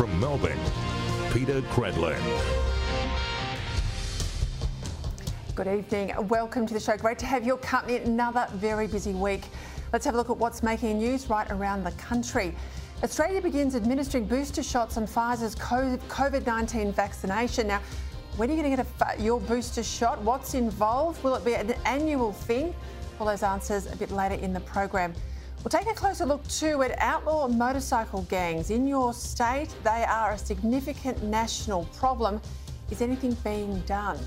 from Melbourne, Peta Credlin. Good evening. Welcome to the show. Great to have your company. Another very busy week. Let's have a look at what's making news right around the country. Australia begins administering booster shots on Pfizer's COVID 19 vaccination. Now, when are you going to get a, your booster shot? What's involved? Will it be an annual thing? All those answers a bit later in the program. We'll take a closer look too at outlaw motorcycle gangs. In your state, they are a significant national problem. Is anything being done?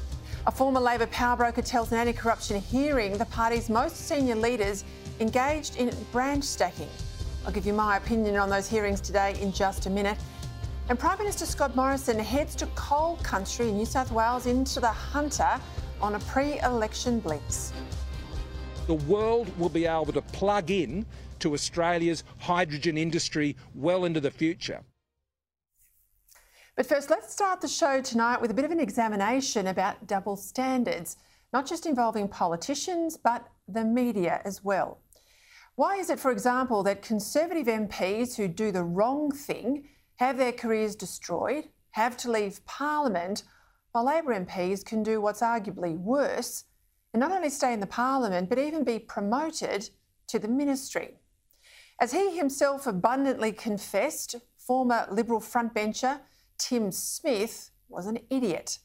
A former Labor power broker tells an anti corruption hearing the party's most senior leaders engaged in branch stacking. I'll give you my opinion on those hearings today in just a minute. And Prime Minister Scott Morrison heads to coal country in New South Wales into the Hunter on a pre election blitz. The world will be able to plug in to Australia's hydrogen industry well into the future. But first, let's start the show tonight with a bit of an examination about double standards, not just involving politicians, but the media as well. Why is it, for example, that Conservative MPs who do the wrong thing have their careers destroyed, have to leave Parliament, while Labor MPs can do what's arguably worse and not only stay in the Parliament, but even be promoted to the ministry? As he himself abundantly confessed, former Liberal frontbencher Tim Smith was an idiot.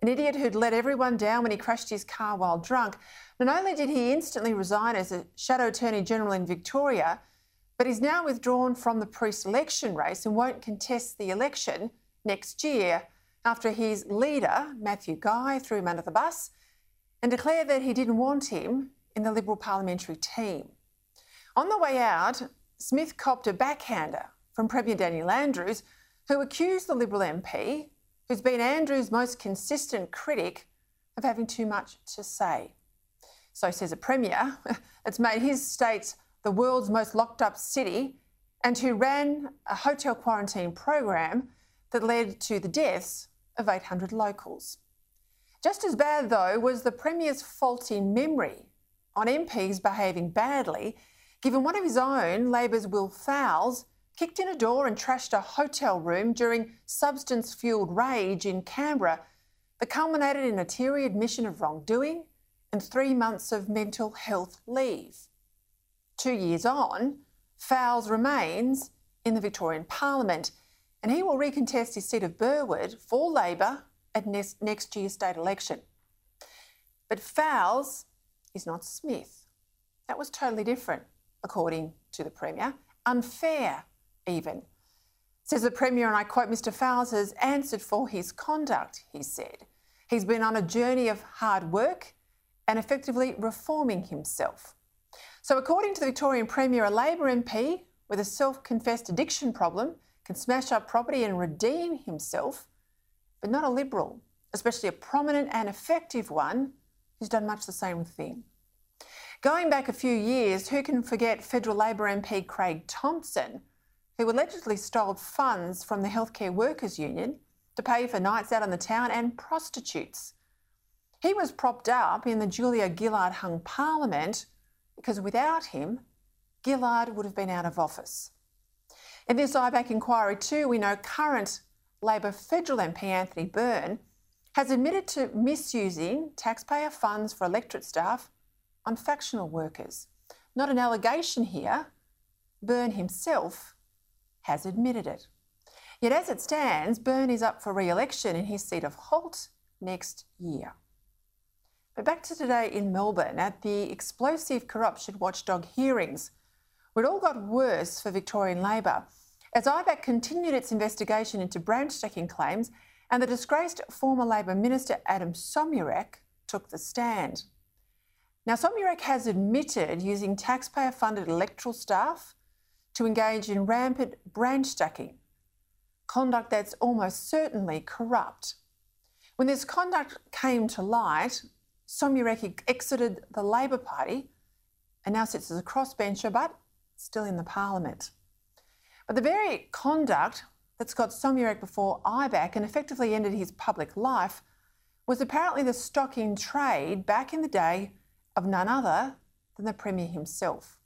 An idiot who'd let everyone down when he crashed his car while drunk. Not only did he instantly resign as a shadow attorney general in Victoria, but he's now withdrawn from the pre selection race and won't contest the election next year after his leader, Matthew Guy, threw him under the bus and declared that he didn't want him in the Liberal parliamentary team. On the way out, Smith copped a backhander from Premier Daniel Andrews who accused the Liberal MP, who's been Andrew's most consistent critic, of having too much to say. So says a Premier that's made his state the world's most locked up city and who ran a hotel quarantine program that led to the deaths of 800 locals. Just as bad, though, was the Premier's faulty memory on MPs behaving badly, given one of his own, Labor's Will Fowles, kicked in a door and trashed a hotel room during substance fueled rage in Canberra that culminated in a teary admission of wrongdoing and three months of mental health leave. Two years on, Fowles remains in the Victorian Parliament and he will recontest his seat of Burwood for Labor at next year's state election. But Fowles is not Smith. That was totally different, according to the Premier. Unfair even. Says the Premier, and I quote Mr Fowles has answered for his conduct, he said. He's been on a journey of hard work and effectively reforming himself. So, according to the Victorian Premier, a Labor MP with a self confessed addiction problem can smash up property and redeem himself, but not a Liberal, especially a prominent and effective one who's done much the same thing. Going back a few years, who can forget federal Labor MP Craig Thomson, who allegedly stole funds from the Healthcare Workers Union to pay for nights out in the town and prostitutes. He was propped up in the Julia Gillard hung parliament because without him, Gillard would have been out of office. In this IBAC inquiry, too, we know current Labor federal MP Anthony Byrne has admitted to misusing taxpayer funds for electorate staff on factional workers. Not an allegation here. Byrne himself has admitted it. Yet as it stands, Byrne is up for re election in his seat of Holt next year. But back to today in Melbourne at the explosive corruption watchdog hearings, where it all got worse for Victorian Labor as IBAC continued its investigation into branch stacking claims and the disgraced former Labor Minister Adam Somyurek took the stand. Now, Somyurek has admitted using taxpayer funded electoral staff to engage in rampant branch stacking, conduct that's almost certainly corrupt. When this conduct came to light, Somyurek exited the Labor Party and now sits as a crossbencher but still in the Parliament. But the very conduct that's got Somyurek before IBAC and effectively ended his public life was apparently the stock in trade back in the day of none other than the Premier himself.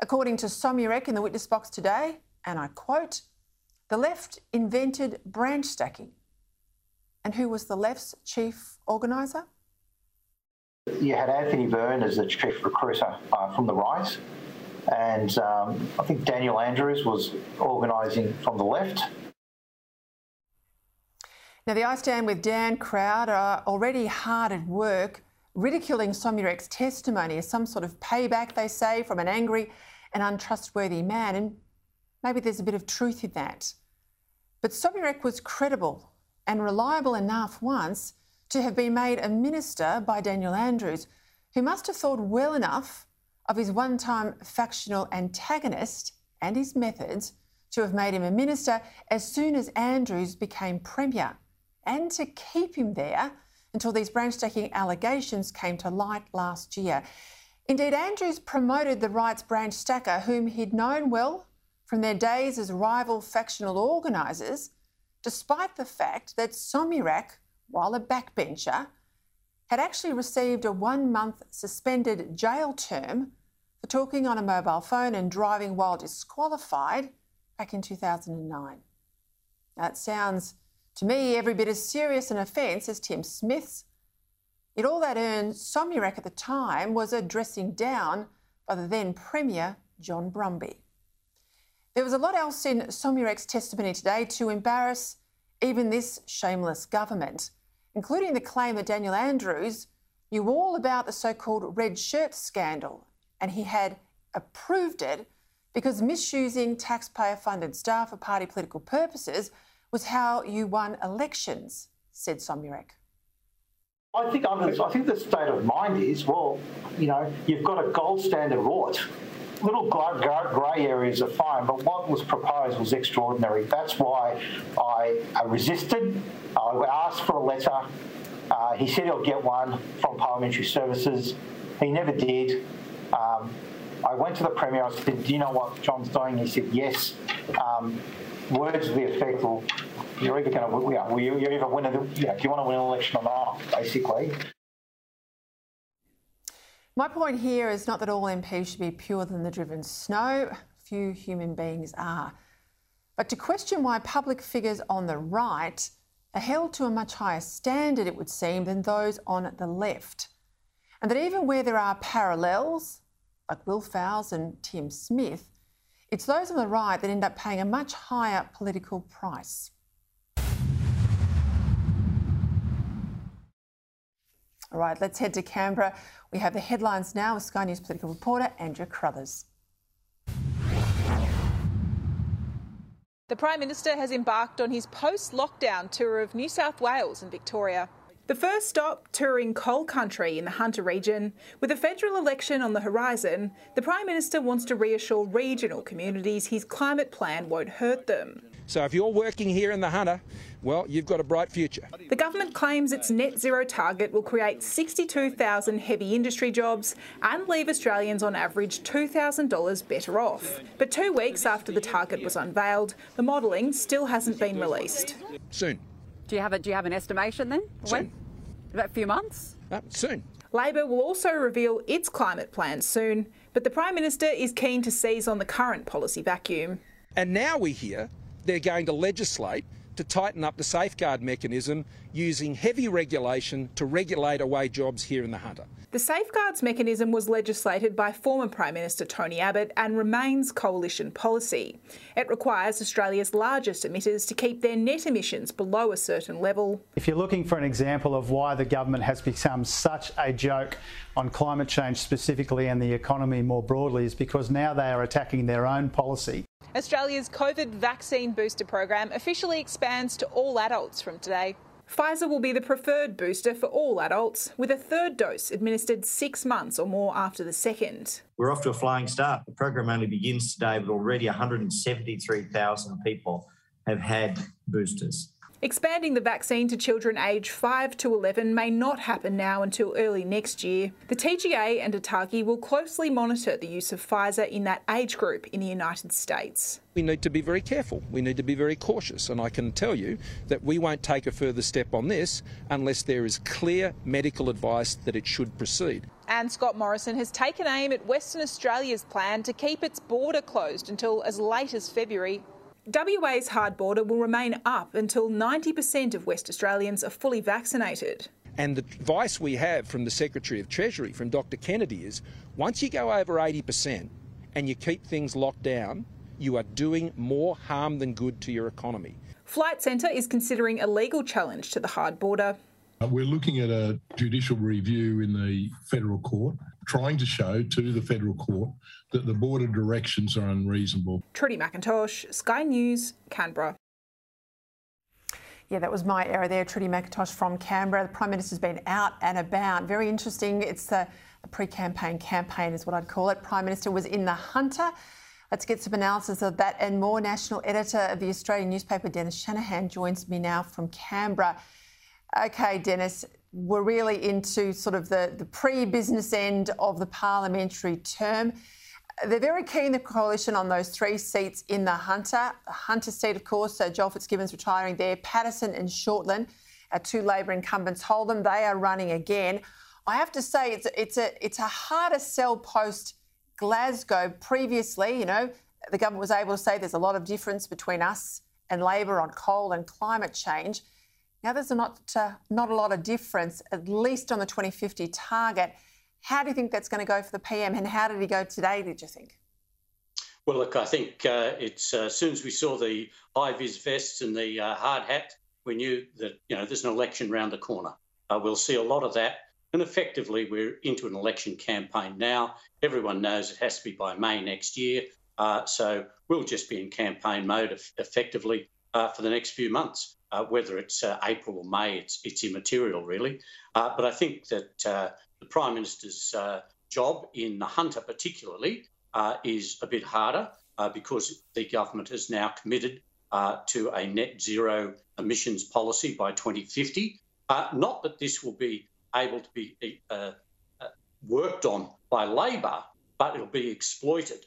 According to Somyurek in the witness box today, and I quote, The left invented branch stacking. And who was the left's chief organiser? You had Anthony Byrne as the chief recruiter uh, from the right, and um, I think Daniel Andrews was organising from the left. Now, the I Stand with Dan crowd are already hard at work ridiculing Somyurek's testimony as some sort of payback, they say, from an angry and untrustworthy man. And maybe there's a bit of truth in that. But Somyurek was credible and reliable enough once to have been made a minister by Daniel Andrews, who must have thought well enough of his one time factional antagonist and his methods to have made him a minister as soon as Andrews became Premier, and to keep him there until these branch stacking allegations came to light last year. Indeed, Andrews promoted the right's branch stacker, whom he'd known well from their days as rival factional organisers, despite the fact that Somyurek, while a backbencher, had actually received a one month suspended jail term for talking on a mobile phone and driving while disqualified back in 2009. That sounds to me every bit as serious an offence as Tim Smith's. Yet all that earned Somyurek at the time was a dressing down by the then Premier John Brumby. There was a lot else in Somyurek's testimony today to embarrass even this shameless government, including the claim that Daniel Andrews knew all about the so called red shirt scandal and he had approved it because misusing taxpayer funded staff for party political purposes was how you won elections, said Somyurek. I think I think the state of mind is well, you know, you've got a gold standard rort little grey areas are fine, but what was proposed was extraordinary. That's why I resisted. I asked for a letter. Uh, he said he'll get one from Parliamentary Services. He never did. Um, I went to the Premier. I said, Do you know what John's doing? He said, Yes. Um, words to the effect, well, you're either going to, yeah, you're either winning, yeah, do you want to win an election or not, basically. My point here is not that all MPs should be purer than the driven snow. Few human beings are. But to question why public figures on the right are held to a much higher standard, it would seem, than those on the left. And that even where there are parallels, like Will Fowles and Tim Smith, it's those on the right that end up paying a much higher political price. All right, let's head to Canberra. We have the headlines now with Sky News political reporter Andrew Crothers. The Prime Minister has embarked on his post lockdown tour of New South Wales and Victoria. The first stop, touring coal country in the Hunter region. With a federal election on the horizon, the Prime Minister wants to reassure regional communities his climate plan won't hurt them. So if you're working here in the Hunter, well, you've got a bright future. The government claims its net zero target will create 62,000 heavy industry jobs and leave Australians on average $2,000 better off. But two weeks after the target was unveiled, the modelling still hasn't been released. Soon. Do you have a, do you have an estimation then? Soon. When? About a few months? Uh, soon. Labor will also reveal its climate plan soon, but the Prime Minister is keen to seize on the current policy vacuum. And now we hear they're going to legislate to tighten up the safeguard mechanism using heavy regulation to regulate away jobs here in the Hunter. The safeguards mechanism was legislated by former Prime Minister Tony Abbott and remains coalition policy. It requires Australia's largest emitters to keep their net emissions below a certain level. If you're looking for an example of why the government has become such a joke on climate change specifically and the economy more broadly, is because now they are attacking their own policy. Australia's COVID vaccine booster program officially expands to all adults from today. Pfizer will be the preferred booster for all adults, with a third dose administered six months or more after the second. We're off to a flying start. The program only begins today, but already 173,000 people have had boosters. Expanding the vaccine to children aged 5 to 11 may not happen now until early next year. The TGA and ATAGI will closely monitor the use of Pfizer in that age group in the United States. We need to be very careful. We need to be very cautious. And I can tell you that we won't take a further step on this unless there is clear medical advice that it should proceed. And Scott Morrison has taken aim at Western Australia's plan to keep its border closed until as late as February WA's hard border will remain up until 90% of West Australians are fully vaccinated. And the advice we have from the Secretary of Treasury, from Dr. Kennedy, is once you go over 80% and you keep things locked down, you are doing more harm than good to your economy. Flight Centre is considering a legal challenge to the hard border. Uh, we're looking at a judicial review in the federal court, trying to show to the federal court that the border directions are unreasonable. Trudy McIntosh, Sky News, Canberra. Yeah, that was my error there. Trudy McIntosh from Canberra. The Prime Minister's been out and about. Very interesting. It's the, the pre campaign campaign, is what I'd call it. Prime Minister was in the Hunter. Let's get some analysis of that and more. National editor of the Australian newspaper, Denis Shanahan, joins me now from Canberra. Okay, Denis, we're really into sort of the, the pre business end of the parliamentary term. They're very keen, the coalition, on those three seats in the Hunter. The Hunter seat, of course, so Joel Fitzgibbon's retiring there. Paterson and Shortland, our two Labor incumbents, hold them. They are running again. I have to say, it's, it's, a, it's a harder sell post Glasgow. Previously, you know, the government was able to say there's a lot of difference between us and Labor on coal and climate change. Now, there's not, uh, not a lot of difference, at least on the 2050 target. How do you think that's going to go for the PM, and how did he go today, did you think? Well, look, I think uh, it's uh, as soon as we saw the high vis vests and the uh, hard hat, we knew that you know there's an election round the corner. Uh, we'll see a lot of that, and effectively we're into an election campaign now. Everyone knows it has to be by May next year, uh, so we'll just be in campaign mode effectively for the next few months. Whether it's April or May, it's it's immaterial really. but I think that the Prime Minister's uh, job in the Hunter, particularly, uh, is a bit harder uh, because the government has now committed uh, to a net zero emissions policy by 2050. Uh, not that this will be able to be uh, worked on by Labor, but it'll be exploited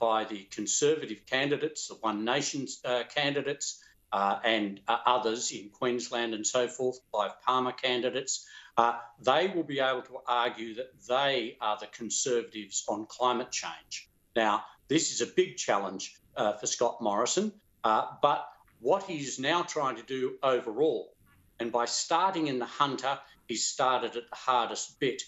by the Conservative candidates, the One Nations candidates, and others in Queensland and so forth, Clive Palmer candidates uh, they will be able to argue that they are the conservatives on climate change. Now, this is a big challenge uh, for Scott Morrison, uh, but what he's now trying to do overall, and by starting in the Hunter, he started at the hardest bit.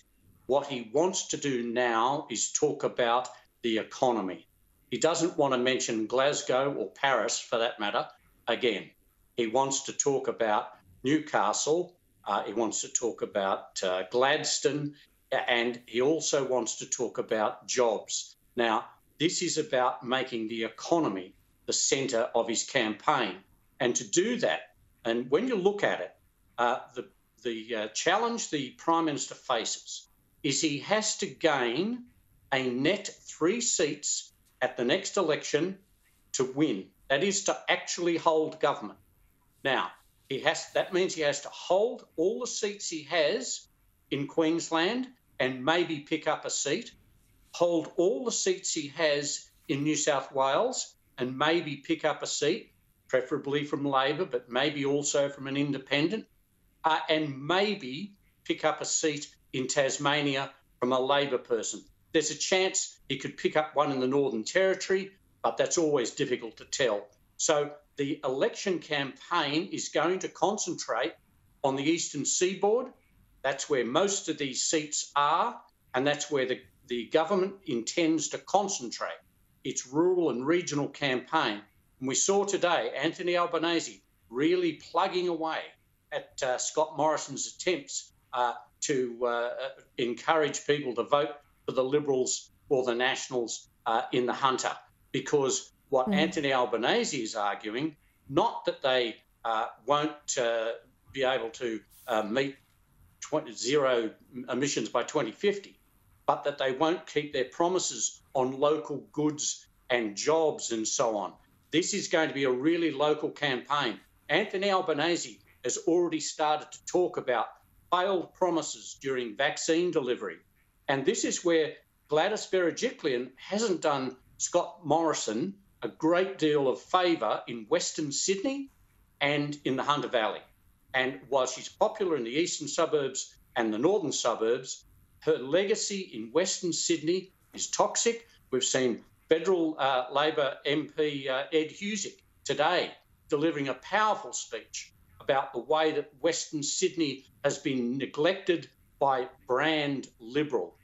What he wants to do now is talk about the economy. He doesn't want to mention Glasgow or Paris, for that matter, again. He wants to talk about Newcastle uh, he wants to talk about uh, Gladstone, and he also wants to talk about jobs. Now, this is about making the economy the centre of his campaign. And to do that, and when you look at it, uh, the, the uh, challenge the Prime Minister faces is he has to gain a net three seats at the next election to win. That is to actually hold government. Now, he has that means he has to hold all the seats he has in Queensland and maybe pick up a seat, hold all the seats he has in New South Wales and maybe pick up a seat, preferably from Labor, but maybe also from an independent, uh, and maybe pick up a seat in Tasmania from a Labor person. There's a chance he could pick up one in the Northern Territory, but that's always difficult to tell. So the election campaign is going to concentrate on the eastern seaboard. That's where most of these seats are, and that's where the, the government intends to concentrate its rural and regional campaign. And we saw today Anthony Albanese really plugging away at uh, Scott Morrison's attempts uh, to uh, encourage people to vote for the Liberals or the Nationals uh, in the Hunter because what mm. Anthony Albanese is arguing, not that they uh, won't uh, be able to uh, meet 20, zero emissions by 2050, but that they won't keep their promises on local goods and jobs and so on. This is going to be a really local campaign. Anthony Albanese has already started to talk about failed promises during vaccine delivery. And this is where Gladys Berejiklian hasn't done Scott Morrison a great deal of favour in Western Sydney and in the Hunter Valley. And while she's popular in the eastern suburbs and the northern suburbs, her legacy in Western Sydney is toxic. We've seen federal uh, Labor MP uh, Ed Husic today delivering a powerful speech about the way that Western Sydney has been neglected by brand Liberal.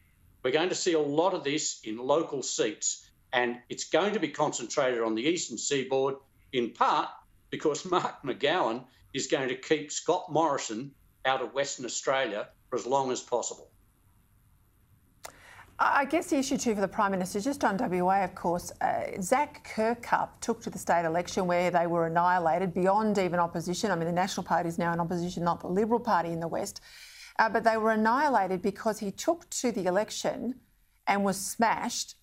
We're going to see a lot of this in local seats, and it's going to be concentrated on the eastern seaboard in part because Mark McGowan is going to keep Scott Morrison out of Western Australia for as long as possible. I guess the issue too for the Prime Minister, just on WA, of course, uh, Zac Kirkup took to the state election where they were annihilated beyond even opposition. I mean, the National Party is now in opposition, not the Liberal Party in the West. Uh, but they were annihilated because he took to the election and was smashed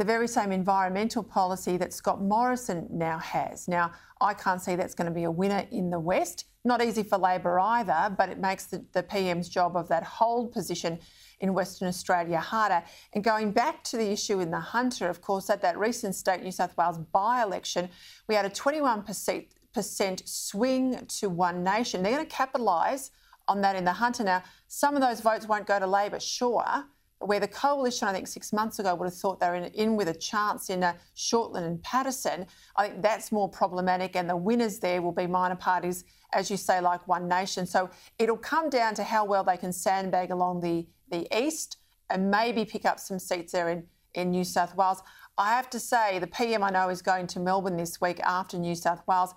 the very same environmental policy that Scott Morrison now has. Now, I can't see that's going to be a winner in the West. Not easy for Labor either, but it makes the, the PM's job of that hold position in Western Australia harder. And going back to the issue in the Hunter, of course, at that recent state New South Wales by election, we had a 21% swing to One Nation. They're going to capitalise on that in the Hunter. Now, some of those votes won't go to Labor, sure, where the coalition, I think six months ago, would have thought they were in, in with a chance in uh, Shortland and Paterson. I think that's more problematic, and the winners there will be minor parties, as you say, like One Nation. So it'll come down to how well they can sandbag along the, the east and maybe pick up some seats there in, in New South Wales. I have to say, the PM I know is going to Melbourne this week after New South Wales.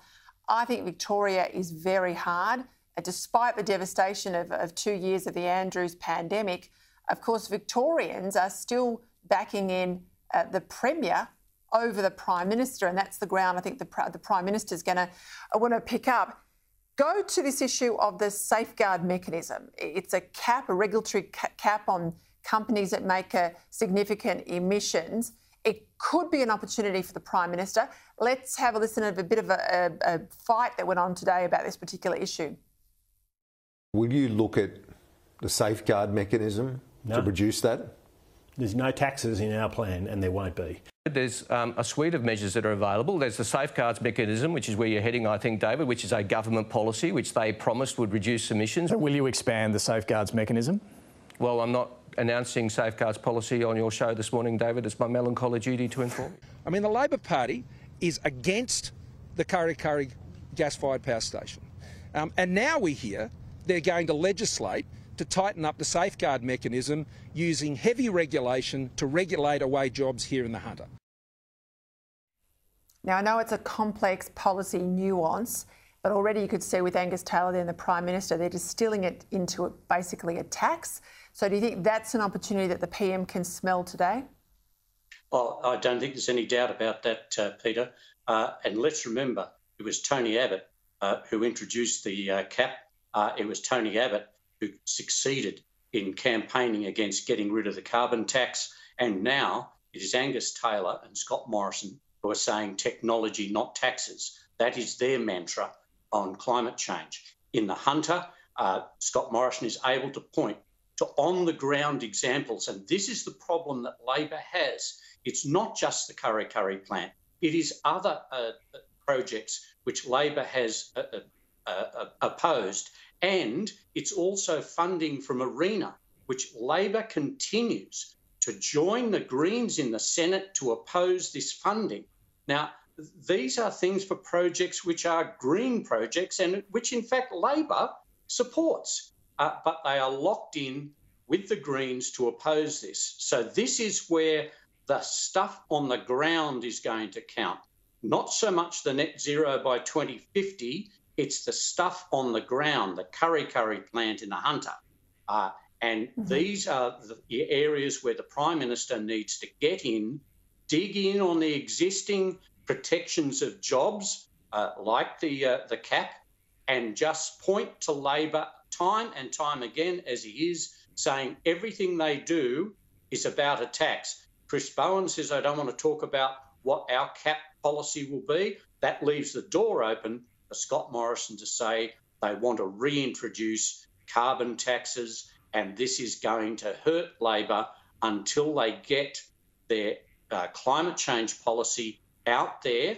I think Victoria is very hard. Despite the devastation of, of two years of the Andrews pandemic, of course, Victorians are still backing in uh, the Premier over the Prime Minister, and that's the ground I think the, the Prime Minister is going to uh, want to pick up. Go to this issue of the safeguard mechanism. It's a cap, a regulatory cap on companies that make uh, significant emissions. It could be an opportunity for the Prime Minister. Let's have a listen to a bit of a, a, a fight that went on today about this particular issue. Will you look at the safeguard mechanism no. to produce that? There's no taxes in our plan, and there won't be. There's um, a suite of measures that are available. There's the safeguards mechanism, which is where you're heading, I think, David, which is a government policy which they promised would reduce emissions. So will you expand the safeguards mechanism? Well, I'm not announcing safeguards policy on your show this morning, David. It's my melancholy duty to inform. I mean, the Labor Party is against the Kurri Kurri gas-fired power station. Um, and now we hear they're going to legislate to tighten up the safeguard mechanism using heavy regulation to regulate away jobs here in the Hunter. Now, I know it's a complex policy nuance, but already you could see with Angus Taylor and the Prime Minister, they're distilling it into a, basically a tax. So, do you think that's an opportunity that the PM can smell today? Well, I don't think there's any doubt about that, uh, Peta. Uh, and let's remember, it was Tony Abbott uh, who introduced the uh, cap. Uh, it was Tony Abbott who succeeded in campaigning against getting rid of the carbon tax. And now it is Angus Taylor and Scott Morrison who are saying technology, not taxes. That is their mantra on climate change. In the Hunter, uh, Scott Morrison is able to point to on the ground examples. And this is the problem that Labor has. It's not just the Kurri Kurri plant, it is other uh, projects which Labor has uh, uh, uh opposed and it's also funding from ARENA, which Labor continues to join the Greens in the Senate to oppose this funding. Now, these are things for projects which are green projects and which, in fact, Labor supports, uh, but they are locked in with the Greens to oppose this. So, this is where the stuff on the ground is going to count. Not so much the net zero by 2050 it's the stuff on the ground, the Kurri Kurri plant in the Hunter. Uh, and mm-hmm. these are the areas where the Prime Minister needs to get in, dig in on the existing protections of jobs, uh, like the, uh, the cap, and just point to Labor time and time again, as he is, saying everything they do is about a tax. Chris Bowen says, I don't want to talk about what our cap policy will be. That leaves the door open Scott Morrison to say they want to reintroduce carbon taxes, and this is going to hurt Labor until they get their uh, climate change policy out there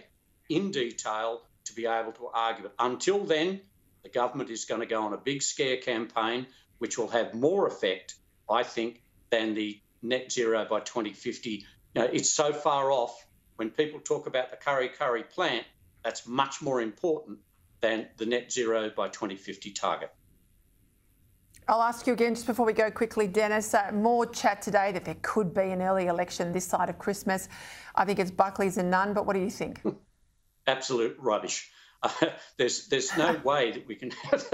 in detail to be able to argue it. Until then, the government is going to go on a big scare campaign, which will have more effect, I think, than the net zero by 2050. You know, it's so far off when people talk about the Kurri Kurri plant That's much more important than the net zero by 2050 target. I'll ask you again just before we go quickly, Denis. Uh, more chat today that there could be an early election this side of Christmas. I think it's Buckley's and none, but what do you think? Absolute rubbish. Uh, there's there's no way that we can have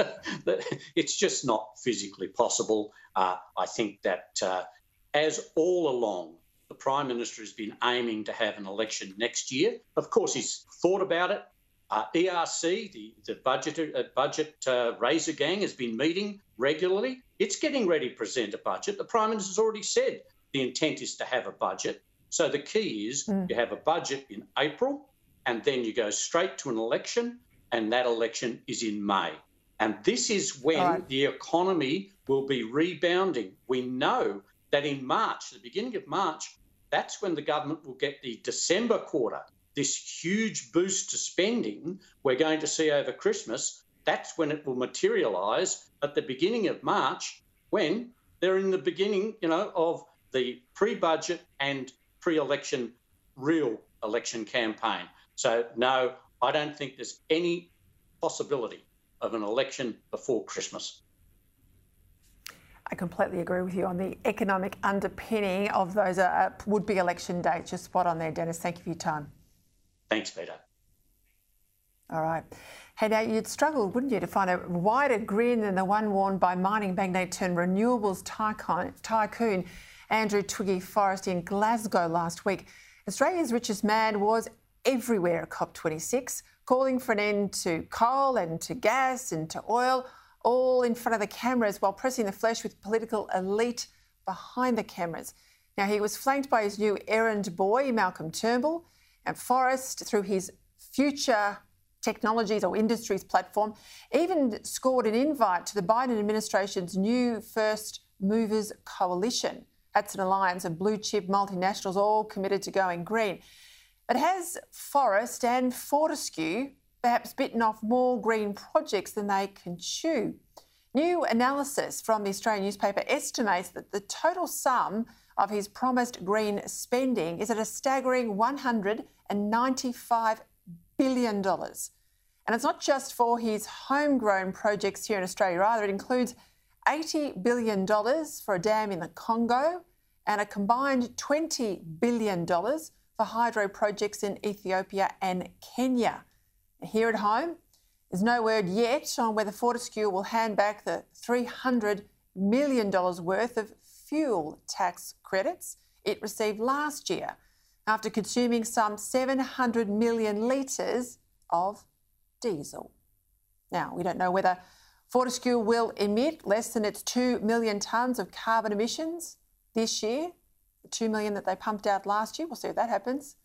that. It's just not physically possible. Uh, I think that uh, as all along, the Prime Minister has been aiming to have an election next year. Of course, he's thought about it. Uh, ERC, the, the budget, uh, budget uh, raiser gang, has been meeting regularly. It's getting ready to present a budget. The Prime Minister's already said the intent is to have a budget. So the key is mm. you have a budget in April, and then you go straight to an election, and that election is in May. And this is when right. the economy will be rebounding. We know that in March, the beginning of March, that's when the government will get the December quarter this huge boost to spending we're going to see over Christmas, that's when it will materialise at the beginning of March when they're in the beginning, you know, of the pre-budget and pre-election real election campaign. So no, I don't think there's any possibility of an election before Christmas. I completely agree with you on the economic underpinning of those uh, would-be election dates. You're spot on there, Denis. Thank you for your time. Thanks, Peta. All right. Hey, now you'd struggle, wouldn't you, to find a wider grin than the one worn by mining magnate turned renewables tycoon Andrew Twiggy Forrest in Glasgow last week. Australia's richest man was everywhere at COP26, calling for an end to coal and to gas and to oil, all in front of the cameras while pressing the flesh with political elite behind the cameras. Now, he was flanked by his new errand boy, Malcolm Turnbull, and Forrest, through his future technologies or industries platform, even scored an invite to the Biden administration's new First Movers Coalition. That's an alliance of blue chip multinationals all committed to going green. But has Forrest and Fortescue perhaps bitten off more green projects than they can chew? New analysis from the Australian newspaper estimates that the total sum of his promised green spending is at a staggering $195 billion. And it's not just for his homegrown projects here in Australia either, it includes $80 billion for a dam in the Congo and a combined $20 billion for hydro projects in Ethiopia and Kenya. Here at home, there's no word yet on whether Fortescue will hand back the $300 million worth of fuel tax credits it received last year after consuming some 700 million litres of diesel. Now, we don't know whether Fortescue will emit less than its 2 million tonnes of carbon emissions this year, the 2 million that they pumped out last year. We'll see if that happens.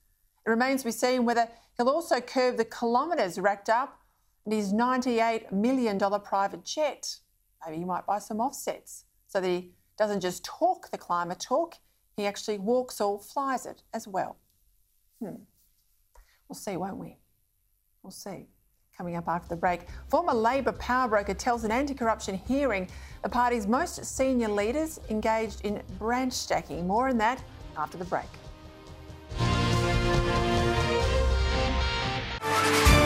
It remains to be seen whether he'll also curb the kilometres racked up in his $98 million private jet. Maybe he might buy some offsets so that he doesn't just talk the climate talk, he actually walks or flies it as well. Hmm. We'll see, won't we? We'll see. Coming up after the break, former Labor power broker tells an anti corruption hearing the party's most senior leaders engaged in branch stacking. More on that after the break. Thank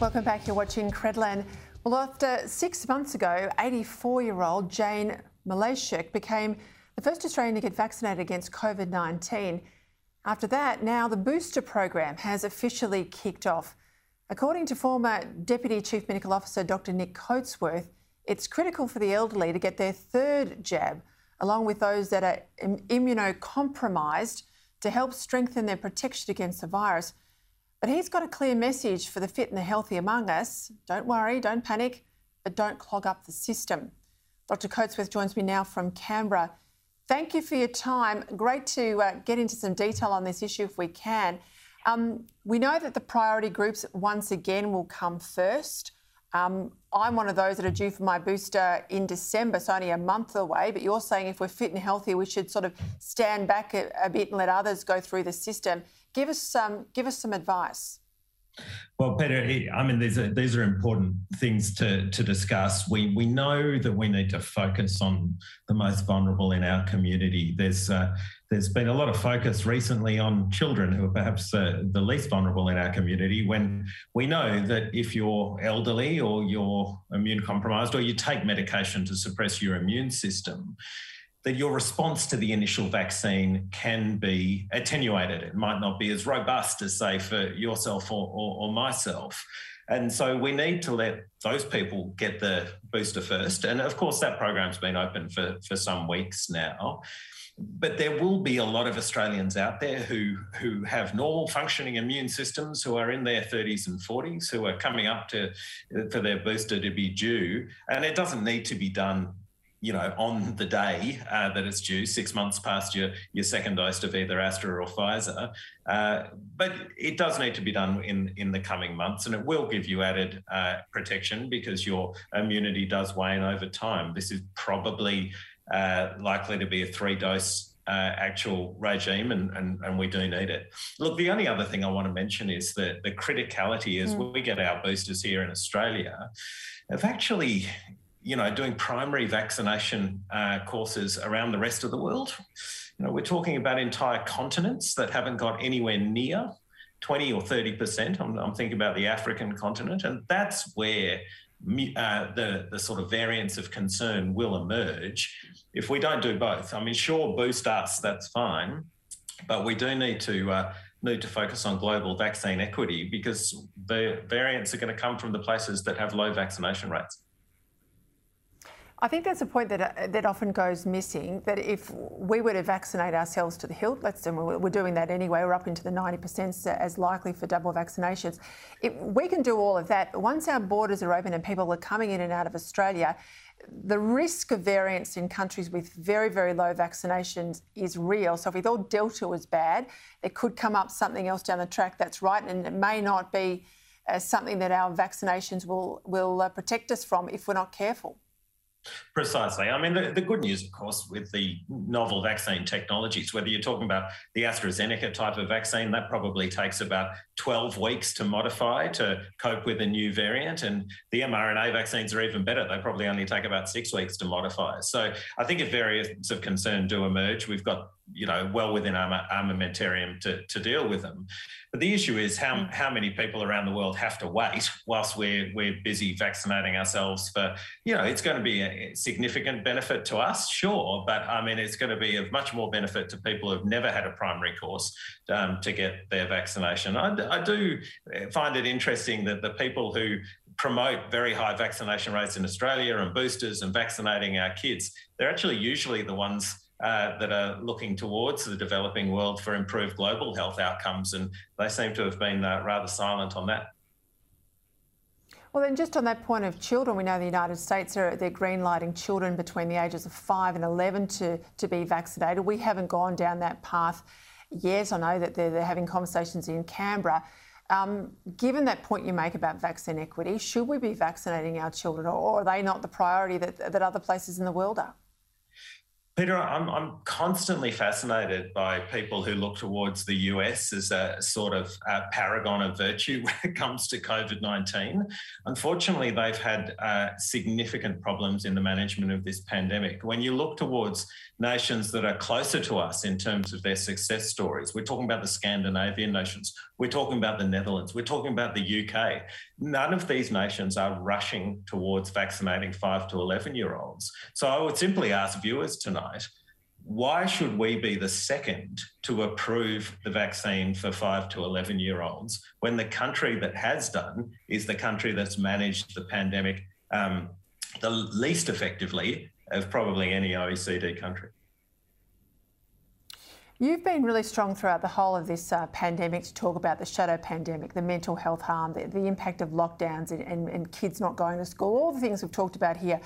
Welcome back. You're watching Credlin. Well, after six months ago, 84 year old Jane Malysiak became the first Australian to get vaccinated against COVID 19. After that, now the booster program has officially kicked off. According to former Deputy Chief Medical Officer Dr. Nick Coatsworth, it's critical for the elderly to get their third jab, along with those that are immunocompromised, to help strengthen their protection against the virus. But he's got a clear message for the fit and the healthy among us. Don't worry, don't panic, but don't clog up the system. Dr. Coatsworth joins me now from Canberra. Thank you for your time. Great to uh, get into some detail on this issue if we can. Um, we know that the priority groups once again will come first. Um, I'm one of those that are due for my booster in December, so only a month away. But you're saying if we're fit and healthy, we should sort of stand back a, a bit and let others go through the system. Give us some, give us some advice. Well, Peta, I mean, these are these are important things to to discuss. We we know that we need to focus on the most vulnerable in our community. There's uh, there's been a lot of focus recently on children who are perhaps uh, the least vulnerable in our community. When we know that if you're elderly or you're immune compromised or you take medication to suppress your immune system, that your response to the initial vaccine can be attenuated. It might not be as robust as, say, for yourself or, or, or, myself. And so we need to let those people get the booster first. And of course, that program's been open for, for some weeks now. But there will be a lot of Australians out there who, who have normal functioning immune systems, who are in their 30s and 40s, who are coming up to for their booster to be due. And it doesn't need to be done you know, on the day uh, that it's due, six months past your, your second dose of either Astra or Pfizer. Uh, but it does need to be done in, in the coming months, and it will give you added uh, protection because your immunity does wane over time. This is probably uh, likely to be a three dose. Uh, actual regime, and, and, and we do need it. Look, the only other thing I want to mention is that the criticality is mm. we get our boosters here in Australia have actually you know, doing primary vaccination uh, courses around the rest of the world. You know, we're talking about entire continents that haven't got anywhere near 20 or 30%. I'm, I'm thinking about the African continent, and that's where uh, the, the sort of variants of concern will emerge if we don't do both. I mean, sure, boost us, that's fine, but we do need to. Uh, need to focus on global vaccine equity because the variants are going to come from the places that have low vaccination rates. I think that's a point that uh, that often goes missing. That if we were to vaccinate ourselves to the hilt, let's say we're doing that anyway. We're up into the 90% as likely for double vaccinations. We can do all of that. Once our borders are open and people are coming in and out of Australia, the risk of variants in countries with very, very low vaccinations is real. So if we thought Delta was bad, there could come up something else down the track that's right, and it may not be uh, something that our vaccinations will will uh, protect us from if we're not careful. Precisely. I mean, the, the, good news, of course, with the novel vaccine technologies, whether you're talking about the AstraZeneca type of vaccine, that probably takes about 12 weeks to modify to cope with a new variant. And the mRNA vaccines are even better. They probably only take about six weeks to modify. So I think if variants of concern do emerge, we've got you know, well within our armamentarium to, to deal with them. But the issue is how, mm. how many people around the world have to wait whilst we're, we're busy vaccinating ourselves for, you know, it's going to be a significant benefit to us, sure, but I mean, it's going to be of much more benefit to people who've never had a primary course um, to get their vaccination. I, I do find it interesting that the people who promote very high vaccination rates in Australia and boosters and vaccinating our kids, they're actually usually the ones uh, that are looking towards the developing world for improved global health outcomes, and they seem to have been uh, rather silent on that. Well, then, just on that point of children, we know the United States are they're greenlighting children between the ages of five and eleven to to be vaccinated. We haven't gone down that path yet. I know that they're, they're having conversations in Canberra. Um, given that point you make about vaccine equity, should we be vaccinating our children, or are they not the priority that, that other places in the world are? Peta, I'm, I'm constantly fascinated by people who look towards the US as a sort of a paragon of virtue when it comes to COVID 19. Unfortunately, they've had uh, significant problems in the management of this pandemic. When you look towards nations that are closer to us in terms of their success stories, we're talking about the Scandinavian nations, we're talking about the Netherlands, we're talking about the UK. None of these nations are rushing towards vaccinating 5 to 11 year olds. So I would simply ask viewers tonight why should we be the second to approve the vaccine for 5 to 11 year olds when the country that has done is the country that's managed the pandemic um, the least effectively of probably any OECD country? You've been really strong throughout the whole of this uh, pandemic to talk about the shadow pandemic, the mental health harm, the, the impact of lockdowns and, and, and kids not going to school, all the things we've talked about here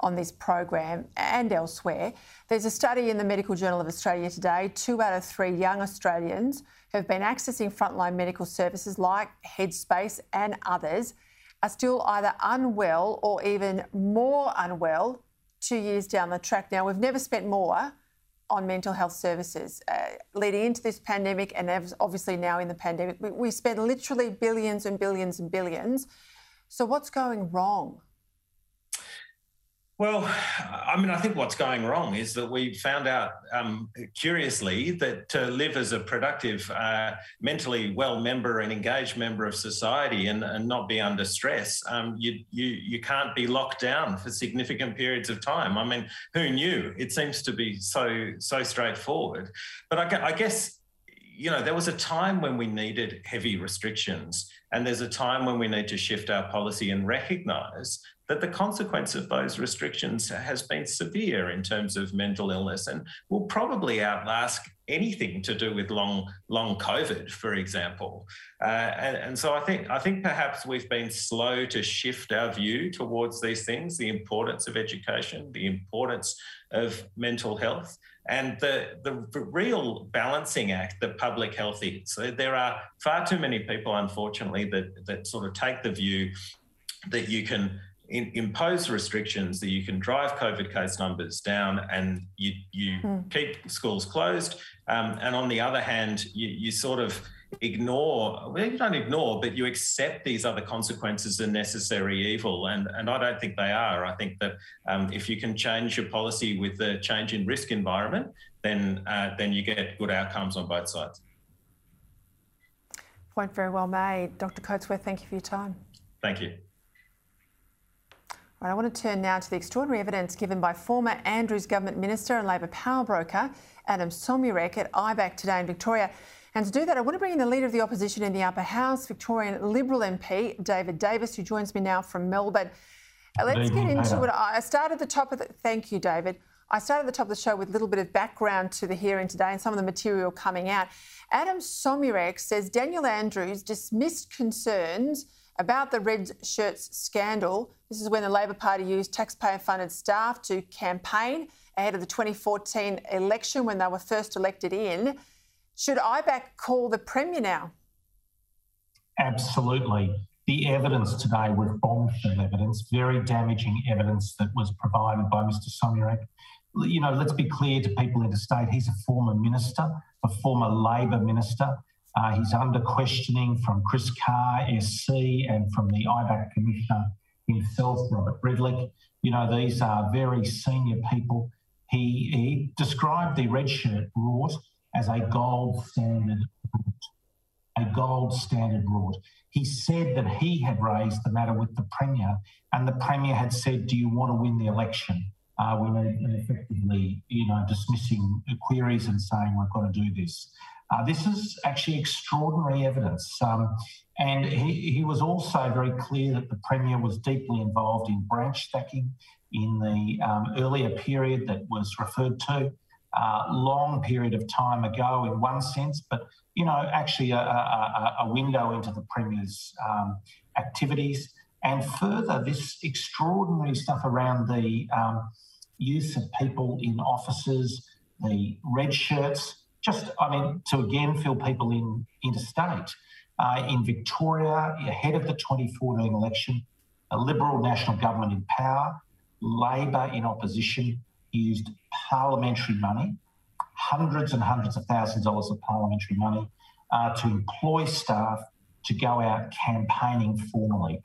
on this program and elsewhere. There's a study in the Medical Journal of Australia today. Two out of three young Australians who have been accessing frontline medical services like Headspace and others are still either unwell or even more unwell two years down the track. Now, we've never spent more on mental health services uh, leading into this pandemic and obviously now in the pandemic. We, we spend literally billions and billions and billions. So, what's going wrong? Well, I mean, I think what's going wrong is that we found out, um, curiously, that to live as a productive, uh, mentally well member and engaged member of society and, and not be under stress, um, you, you, you can't be locked down for significant periods of time. I mean, who knew? It seems to be so so straightforward. But I, I guess you know, there was a time when we needed heavy restrictions, and there's a time when we need to shift our policy and recognise that the consequence of those restrictions has been severe in terms of mental illness and will probably outlast anything to do with long long COVID, for example. Uh, and, and so I think I think perhaps we've been slow to shift our view towards these things, the importance of education, the importance of mental health. And the, the real balancing act that public health is. So there are far too many people, unfortunately, that, that sort of take the view that you can in, impose restrictions that you can drive COVID case numbers down and you, you mm. keep schools closed. Um, and on the other hand, you, you sort of ignore, well, you don't ignore, but you accept these other consequences are necessary evil. And, and I don't think they are. I think that um, if you can change your policy with the change in risk environment, then, uh, then you get good outcomes on both sides. Point very well made. Dr. Coatsworth, thank you for your time. Thank you. Right, I want to turn now to the extraordinary evidence given by former Andrews government minister and Labor power broker Adam Somyurek at IBAC today in Victoria. And to do that, I want to bring in the leader of the opposition in the upper house, Victorian Liberal MP David Davis, who joins me now from Melbourne. Uh, let's get into it. I started at the top of the. Thank you, David. I started at the top of the show with a little bit of background to the hearing today and some of the material coming out. Adam Somyurek says Daniel Andrews dismissed concerns about the red shirts scandal. This is when the Labor Party used taxpayer funded staff to campaign ahead of the 2014 election when they were first elected in. Should IBAC call the Premier now? Absolutely. The evidence today was bombshell evidence, very damaging evidence that was provided by Mr. Somyurek. You know, let's be clear to people in the state, he's a former minister, a former Labor minister. Uh, he's under questioning from Chris Carr, SC, and from the IBAC Commissioner himself, Robert Redlich. You know, these are very senior people. He, he described the red shirt rort as a gold standard a gold standard rort. He said that he had raised the matter with the Premier, and the Premier had said, Do you want to win the election? Uh, we were effectively, you know, dismissing queries and saying we've got to do this. Uh, this is actually extraordinary evidence. Um, and he, he, was also very clear that the Premier was deeply involved in branch stacking in the um, earlier period that was referred to. Uh, long period of time ago, in one sense, but you know, actually a, a, a window into the Premier's um, activities. And further, this extraordinary stuff around the um, use of people in offices, the red shirts, just, I mean, to again fill people in interstate. Uh, in Victoria, ahead of the 2014 election, a Liberal national government in power, Labor in opposition, used parliamentary money, hundreds and hundreds of thousands of dollars of parliamentary money, uh, to employ staff to go out campaigning formally.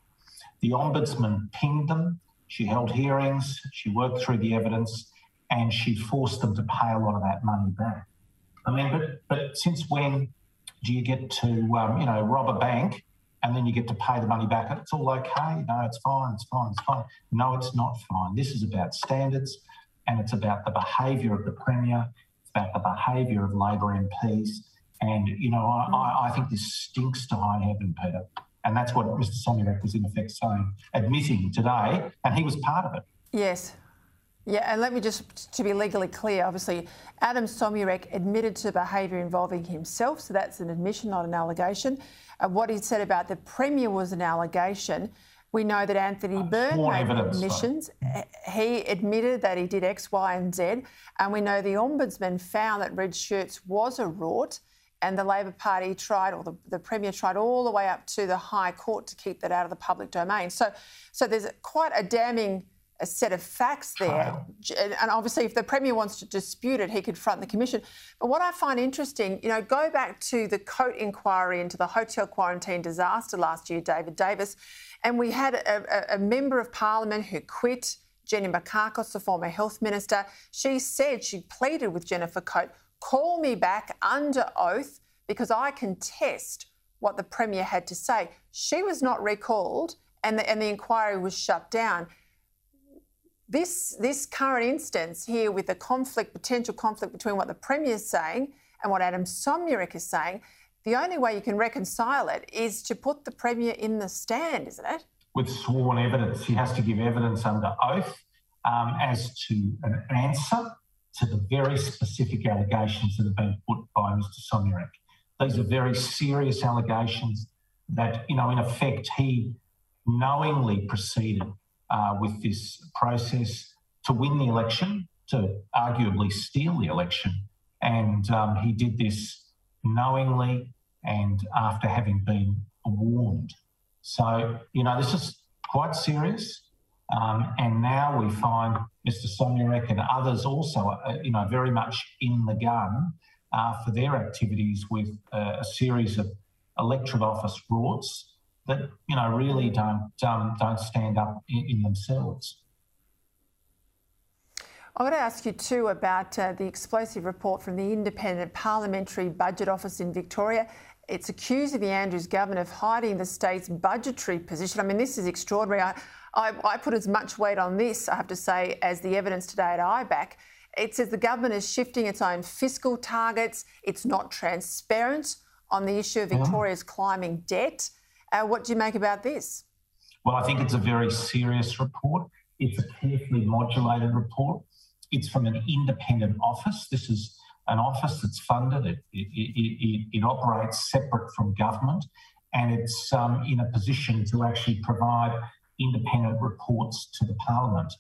The Ombudsman pinged them, she held hearings, she worked through the evidence, and she forced them to pay a lot of that money back. I mean, but but since when do you get to um, you know rob a bank and then you get to pay the money back? and It's all okay. No, it's fine. It's fine. It's fine. No, it's not fine. This is about standards, and it's about the behaviour of the premier. It's about the behaviour of Labor MPs. And you know, I, I, I think this stinks to high heaven, Peta. And that's what Mr. Somyurek was in effect saying, admitting today, and he was part of it. Yes, yeah, and let me just, to be legally clear, obviously, Adam Somyurek admitted to behaviour involving himself, so that's an admission, not an allegation. Uh, what he said about the Premier was an allegation. We know that Anthony Byrne made admissions. He admitted that he did X, Y, and Z. And we know the Ombudsman found that red shirts was a rort. And the Labor Party tried, or the, the Premier tried all the way up to the High Court to keep that out of the public domain. So, so there's quite a damning a set of facts there. And obviously, if the Premier wants to dispute it, he could front the Commission. But what I find interesting, you know, go back to the Coate inquiry into the hotel quarantine disaster last year, David Davis, and we had a, a, a member of Parliament who quit, Jenny Mikakos, the former health minister. She said she pleaded with Jennifer Coate, call me back under oath because I contest what the Premier had to say. She was not recalled and the, and the inquiry was shut down this this current instance here with the conflict, potential conflict between what the Premier is saying and what Adam Somyurek is saying, the only way you can reconcile it is to put the Premier in the stand, isn't it? With sworn evidence, he has to give evidence under oath um, as to an answer to the very specific allegations that have been put by Mr. Somyurek. These are very serious allegations that, you know, in effect, he knowingly proceeded uh, with this process to win the election, to arguably steal the election. And um, he did this knowingly and after having been warned. So, you know, this is quite serious. Um, and now we find Mr. Somyurek and others also, uh, you know, very much in the gun uh, for their activities with uh, a series of electorate office rorts that you know really don't um, don't stand up in, in themselves. I want to ask you too about uh, the explosive report from the Independent Parliamentary Budget Office in Victoria. It's accusing the Andrews government of hiding the state's budgetary position. I mean, this is extraordinary. I, I, I put as much weight on this, I have to say, as the evidence today at IBAC. It says the government is shifting its own fiscal targets. It's not transparent on the issue of Victoria's climbing debt. Uh, what do you make about this? Well, I think it's a very serious report. It's a carefully modulated report. It's from an independent office. This is an office that's funded, it, it, it, it operates separate from government, and it's um, in a position to actually provide independent reports to the Parliament.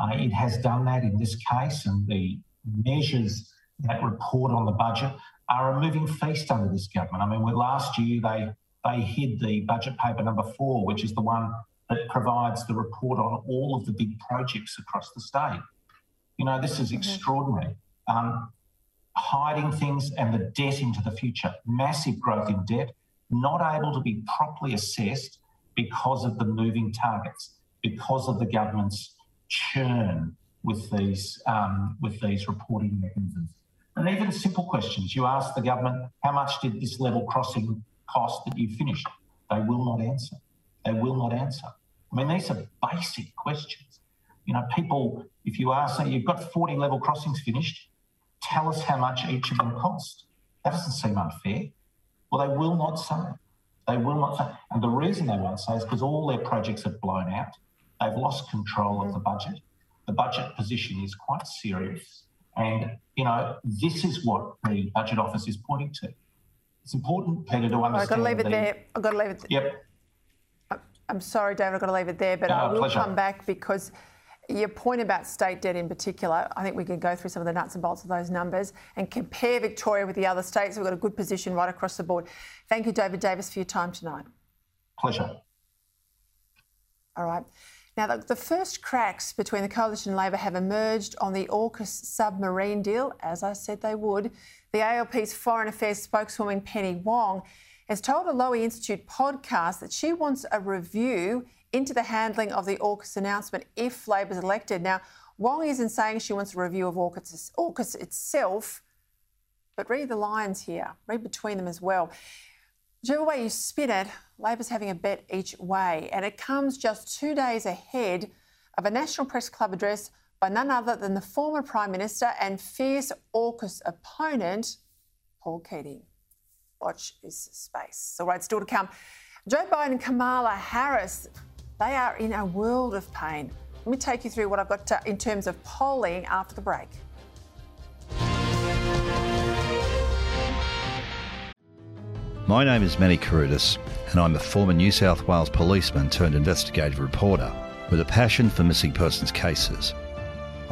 Uh, it has done that in this case, and the measures that report on the budget are a moving feast under this government. I mean, last year they they hid the budget paper number four, which is the one that provides the report on all of the big projects across the state. You know, this is mm-hmm. extraordinary. Um, hiding things and the debt into the future, massive growth in debt, not able to be properly assessed because of the moving targets, because of the government's churn with these um, with these reporting mechanisms. And even simple questions. You ask the government, how much did this level crossing cost that you finished? They will not answer. They will not answer. I mean, these are basic questions. You know, people, if you ask, say, you've got 40 level crossings finished, tell us how much each of them cost. That doesn't seem unfair. Well, they will not say. They will not say. And the reason they won't say is because all their projects have blown out. They've lost control of the mm-hmm. budget. The budget position is quite serious. And, you know, this is what the Budget Office is pointing to. It's important, Peta, to understand. I've got to leave it the, there. I've got to leave it. There. Yep. I'm sorry, David. I've got to leave it there, but no, I will pleasure. come back because your point about state debt in particular, I think we can go through some of the nuts and bolts of those numbers and compare Victoria with the other states. We've got a good position right across the board. Thank you, David Davis, for your time tonight. Pleasure. All right. Now, the, the first cracks between the Coalition and Labor have emerged on the AUKUS submarine deal, as I said they would. The ALP's Foreign Affairs spokeswoman, Penny Wong, has told a Lowy Institute podcast that she wants a review into the handling of the AUKUS announcement if Labor's elected. Now, Wong isn't saying she wants a review of AUKUS, AUKUS itself, but read the lines here, read between them as well. Whichever way you spin it, Labor's having a bet each way, and it comes just two days ahead of a National Press Club address by none other than the former Prime Minister and fierce AUKUS opponent, Paul Keating. Watch this space. So, right, still to come. Joe Biden and Kamala Harris, they are in a world of pain. Let me take you through what I've got to, in terms of polling after the break. My name is Manny Carudis, and I'm a former New South Wales policeman turned investigative reporter with a passion for missing persons cases.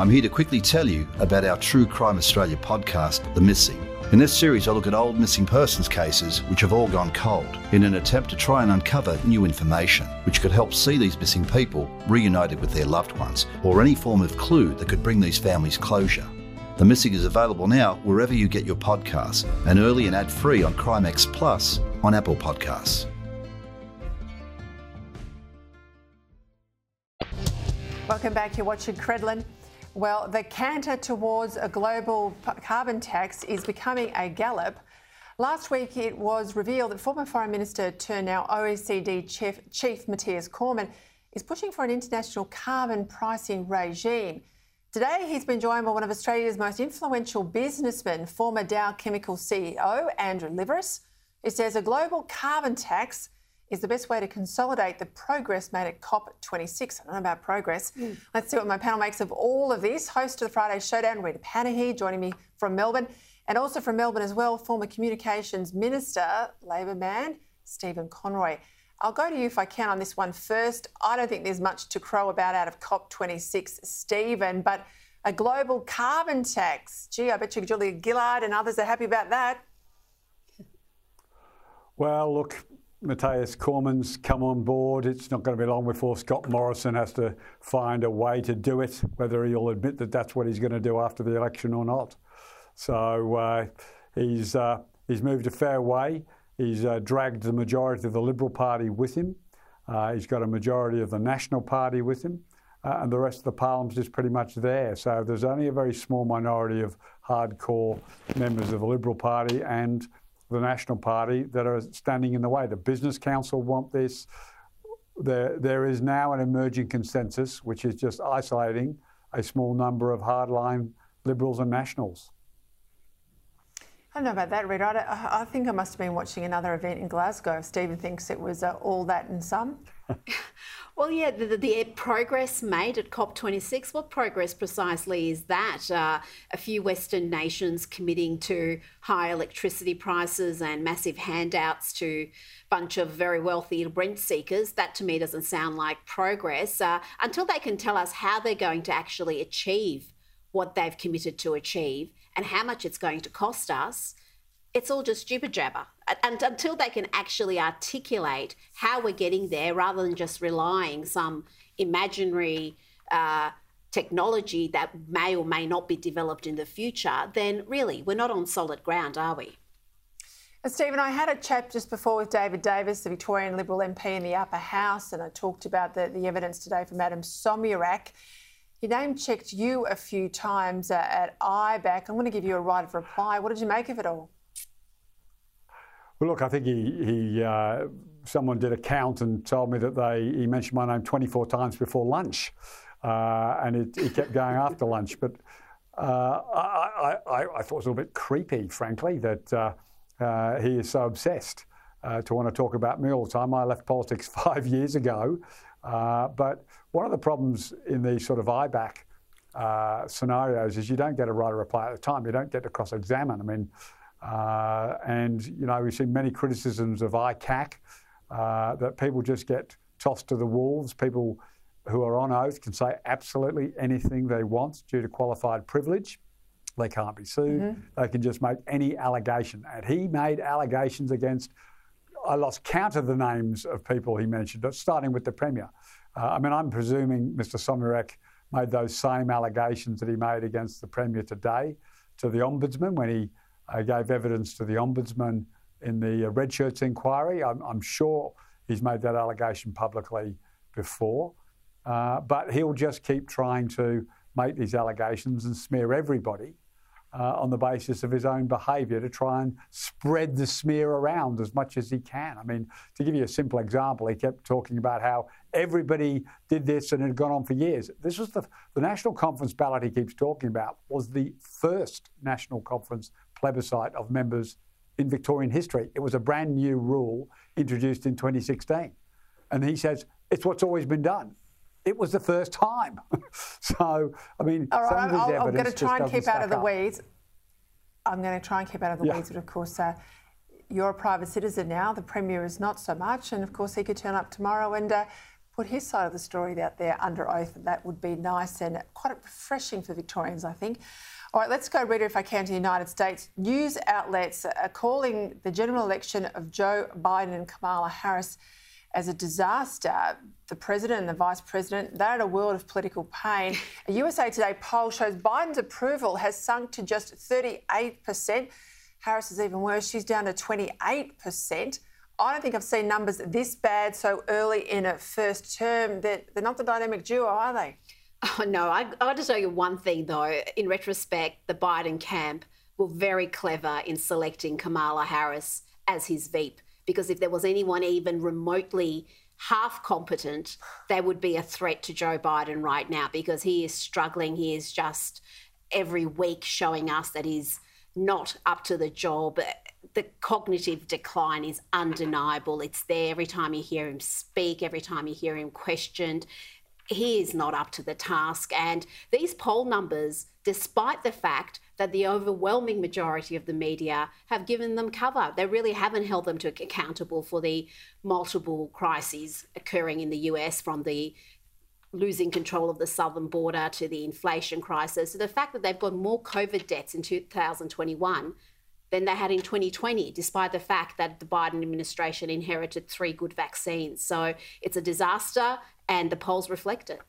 I'm here to quickly tell you about our True Crime Australia podcast, The Missing. In this series, I look at old missing persons cases which have all gone cold in an attempt to try and uncover new information which could help see these missing people reunited with their loved ones or any form of clue that could bring these families closure. The Missing is available now wherever you get your podcasts and early and ad free on Crimex Plus on Apple Podcasts. Welcome back. You're watching Credlin. Well, the canter towards a global carbon tax is becoming a gallop. Last week, it was revealed that former Foreign Minister turned now OECD Chief, Chief Mathias Cormann is pushing for an international carbon pricing regime. Today, he's been joined by one of Australia's most influential businessmen, former Dow Chemical CEO Andrew Liveris, who says a global carbon tax is the best way to consolidate the progress made at COP26. I don't know about progress. Mm. Let's see what my panel makes of all of this. Host of the Friday Showdown, Rita Panahi, joining me from Melbourne. And also from Melbourne as well, former Communications Minister, Labor man, Stephen Conroy. I'll go to you if I can on this one first. I don't think there's much to crow about out of COP26, Stephen, but a global carbon tax. Gee, I bet you Julia Gillard and others are happy about that. Well, look, Mathias Cormann's come on board. It's not going to be long before Scott Morrison has to find a way to do it, whether he'll admit that that's what he's going to do after the election or not. So uh, he's, uh, he's moved a fair way. He's uh, dragged the majority of the Liberal Party with him. Uh, he's got a majority of the National Party with him. Uh, and the rest of the Parliament is pretty much there. So there's only a very small minority of hardcore members of the Liberal Party and the National Party that are standing in the way. The Business Council want this. There, there is now an emerging consensus, which is just isolating a small number of hardline Liberals and Nationals. I don't know about that, Rita. I, I, think I must have been watching another event in Glasgow. If Stephen thinks it was uh, all that and some. well, yeah, the, the, progress made at COP26. What progress precisely is that? Uh, a few Western nations committing to high electricity prices and massive handouts to a bunch of very wealthy rent seekers. That to me doesn't sound like progress uh, until they can tell us how they're going to actually achieve what they've committed to achieve and how much it's going to cost us, it's all just jibber jabber. And until they can actually articulate how we're getting there rather than just relying some imaginary uh, technology that may or may not be developed in the future, then really we're not on solid ground, are we? Uh, Stephen, I had a chat just before with David Davis, the Victorian Liberal MP in the upper house, and I talked about the, the evidence today from Adam Somyurek. He name checked you a few times at IBAC. I'm going to give you a right of reply. What did you make of it all? Well, look, I think he, he uh, someone did a count and told me that they he mentioned my name 24 times before lunch, uh, and it, kept going after lunch. But uh, I, I, I, thought it was a little bit creepy, frankly, that uh, uh, he is so obsessed uh, to want to talk about me all the time. I left politics five years ago, but one of the problems in these sort of IBAC uh, scenarios is you don't get a right of reply at the time. You don't get to cross-examine. I mean, uh, and you know we've seen many criticisms of ICAC uh, that people just get tossed to the wolves. People who are on oath can say absolutely anything they want due to qualified privilege. They can't be sued. Mm-hmm. They can just make any allegation. And he made allegations against. I lost count of the names of people he mentioned, starting with the premier. Uh, I mean, I'm presuming Mr. Somyurek made those same allegations that he made against the Premier today to the Ombudsman when he uh, gave evidence to the Ombudsman in the uh, Red Shirts inquiry. I'm, I'm, sure he's made that allegation publicly before. Uh, but he'll just keep trying to make these allegations and smear everybody uh, on the basis of his own behaviour to try and spread the smear around as much as he can. I mean, to give you a simple example, he kept talking about how everybody did this and it had gone on for years. This was the, the national conference ballot he keeps talking about was the first national conference plebiscite of members in Victorian history. It was a brand new rule introduced in 2016. And he says, it's what's always been done it was the first time. so, I mean, All right, i am going to try and keep out of the up. weeds. I'm going to try and keep out of the yeah. weeds, but of course, uh, you're a private citizen now. The Premier is not so much. And of course, he could turn up tomorrow and uh, put his side of the story out there under oath. And that would be nice and quite refreshing for Victorians, I think. All right, let's go, Rita, if I can, to the United States. News outlets are calling the general election of Joe Biden and Kamala Harris as a disaster. The president and the vice president, they're in a world of political pain. A USA Today poll shows Biden's approval has sunk to just 38%. Harris is even worse. She's down to 28%. I don't think I've seen numbers this bad so early in a first term. They're, they're not the dynamic duo, are they? Oh, no. I, I to tell you one thing, though. In retrospect, the Biden camp were very clever in selecting Kamala Harris as his Veep because if there was anyone even remotely half competent, they would be a threat to Joe Biden right now because he is struggling. He is just every week showing us that he's not up to the job. The cognitive decline is undeniable. It's there every time you hear him speak, every time you hear him questioned he is not up to the task. And these poll numbers, despite the fact that the overwhelming majority of the media have given them cover, they really haven't held them to accountable for the multiple crises occurring in the US from the losing control of the southern border to the inflation crisis. So the fact that they've got more COVID deaths in 2021 than they had in 2020, despite the fact that the Biden administration inherited three good vaccines. So it's a disaster and the polls reflect it.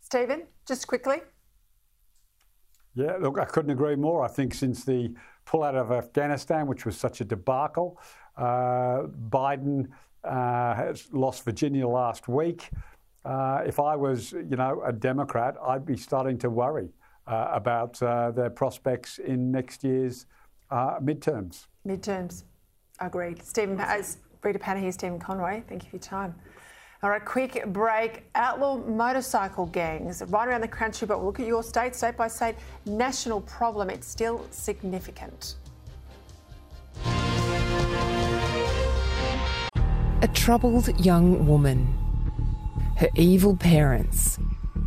Stephen, just quickly. Yeah, look, I couldn't agree more. I think since the pullout of Afghanistan, which was such a debacle, uh, Biden uh, has lost Virginia last week. Uh, if I was, you know, a Democrat, I'd be starting to worry uh, about uh, their prospects in next year's uh, midterms. Midterms, agreed. Stephen, as Rita Panahi, Stephen Conroy, thank you for your time. All right, quick break. Outlaw motorcycle gangs right around the country, but we'll look at your state, state by state. National problem, it's still significant. A troubled young woman. Her evil parents.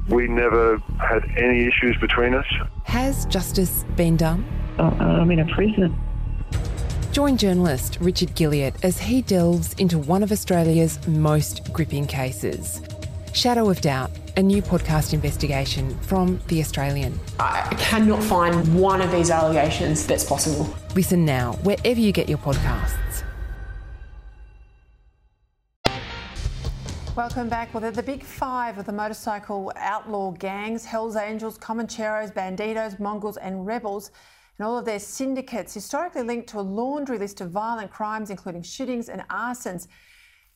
We never had any issues between us. Has justice been done? Uh, I'm in a prison. Join journalist Richard Guilliatt as he delves into one of Australia's most gripping cases. Shadow of Doubt, a new podcast investigation from The Australian. I cannot find one of these allegations that's possible. Listen now, wherever you get your podcasts. Welcome back. Well, they're the big five of the motorcycle outlaw gangs Hells Angels, Comancheros, Bandidos, Mongols, and Rebels and all of their syndicates historically linked to a laundry list of violent crimes, including shootings and arsons.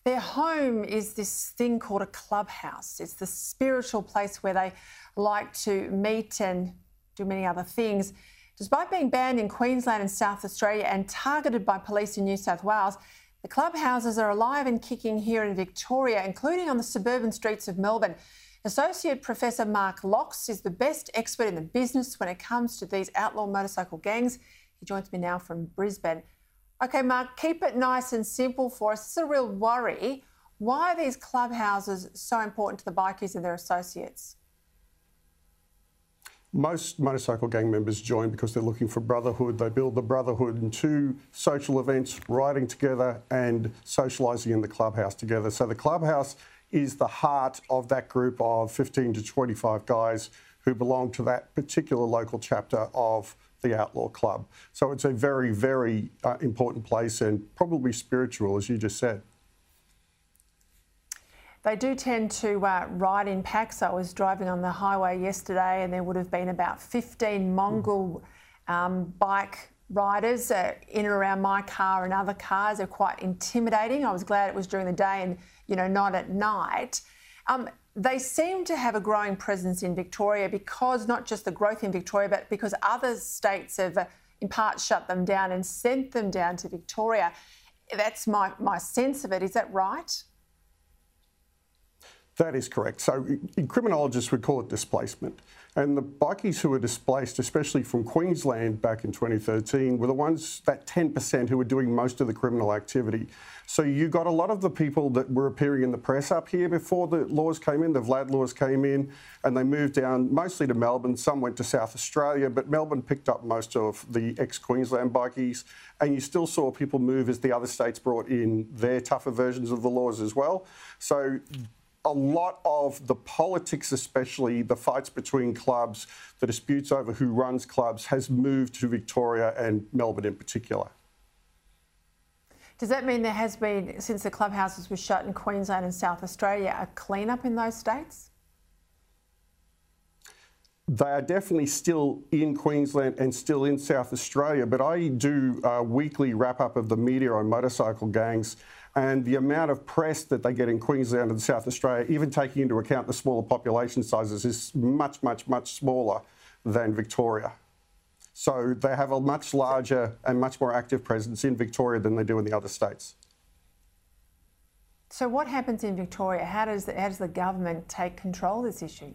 Their home is this thing called a clubhouse. It's the spiritual place where they like to meet and do many other things. Despite being banned in Queensland and South Australia and targeted by police in New South Wales, the clubhouses are alive and kicking here in Victoria, including on the suburban streets of Melbourne. Associate Professor Mark Lauchs is the best expert in the business when it comes to these outlaw motorcycle gangs. He joins me now from Brisbane. Okay, Mark, keep it nice and simple for us. It's a real worry. Why are these clubhouses so important to the bikies and their associates? Most motorcycle gang members join because they're looking for brotherhood. They build the brotherhood into social events, riding together and socialising in the clubhouse together. So the clubhouse is the heart of that group of 15 to 25 guys who belong to that particular local chapter of the Outlaw Club. So it's a very, very uh, important place and probably spiritual, as you just said. They do tend to uh, ride in packs. I was driving on the highway yesterday and there would have been about 15 Mongol um, bike riders uh, in and around my car and other cars. They're quite intimidating. I was glad it was during the day and you know, not at night. Um, they seem to have a growing presence in Victoria because not just the growth in Victoria, but because other states have, uh, in part, shut them down and sent them down to Victoria. That's my, my sense of it. Is that right? That is correct. So, criminologists would call it displacement. And the bikies who were displaced, especially from Queensland back in 2013, were the ones, that 10% who were doing most of the criminal activity. So you got a lot of the people that were appearing in the press up here before the laws came in, the VLAD laws came in, and they moved down mostly to Melbourne. Some went to South Australia, but Melbourne picked up most of the ex Queensland bikies. And you still saw people move as the other states brought in their tougher versions of the laws as well. So a lot of the politics, especially the fights between clubs, the disputes over who runs clubs, has moved to Victoria and Melbourne in particular. Does that mean there has been, since the clubhouses were shut in Queensland and South Australia, a clean-up in those states? They are definitely still in Queensland and still in South Australia, but I do a weekly wrap up of the media on motorcycle gangs and the amount of press that they get in Queensland and South Australia, even taking into account the smaller population sizes, is much, much, much smaller than Victoria. So they have a much larger and much more active presence in Victoria than they do in the other states. So what happens in Victoria? How does the, how does the government take control of this issue?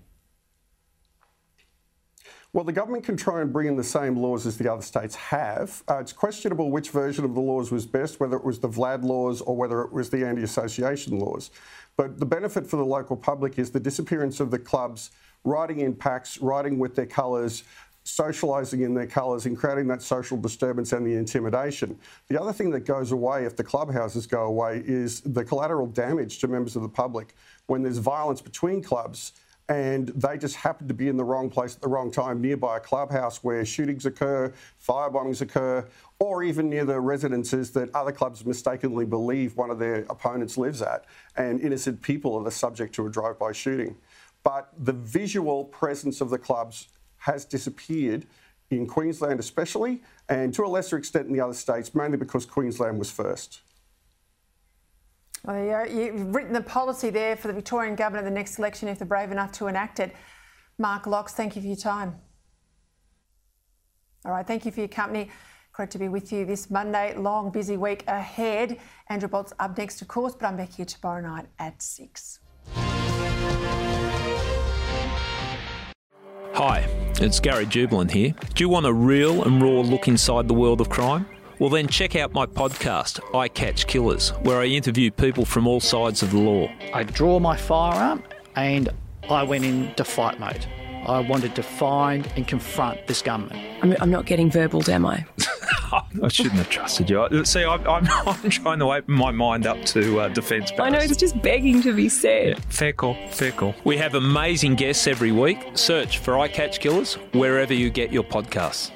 Well, the government can try and bring in the same laws as the other states have. Uh, it's questionable which version of the laws was best, whether it was the VLAD laws or whether it was the anti association laws. But the benefit for the local public is the disappearance of the clubs riding in packs, riding with their colours, socialising in their colours and creating that social disturbance and the intimidation. The other thing that goes away if the clubhouses go away is the collateral damage to members of the public when there's violence between clubs and they just happen to be in the wrong place at the wrong time nearby a clubhouse where shootings occur, fire bombings occur, or even near the residences that other clubs mistakenly believe one of their opponents lives at, and innocent people are the subject to a drive-by shooting. But the visual presence of the clubs has disappeared in Queensland, especially, and to a lesser extent in the other states, mainly because Queensland was first. Oh, well, you've written the policy there for the Victorian government in the next election if they're brave enough to enact it. Mark Lauchs, thank you for your time. All right, thank you for your company. Great to be with you this Monday. Long, busy week ahead. Andrew Bolt's up next, of course, but I'm back here tomorrow night at 6. Hi, it's Gary Jubelin here. Do you want a real and raw look inside the world of crime? Well, then check out my podcast, I Catch Killers, where I interview people from all sides of the law. I draw my firearm and I went into fight mode. I wanted to find and confront this gunman. I'm, I'm not getting verbal, am I? I shouldn't have trusted you. See, I'm, I'm, I'm trying to open my mind up to uh, defence. I know it's just begging to be said. Yeah, fair call, fair call. We have amazing guests every week. Search for I Catch Killers wherever you get your podcasts.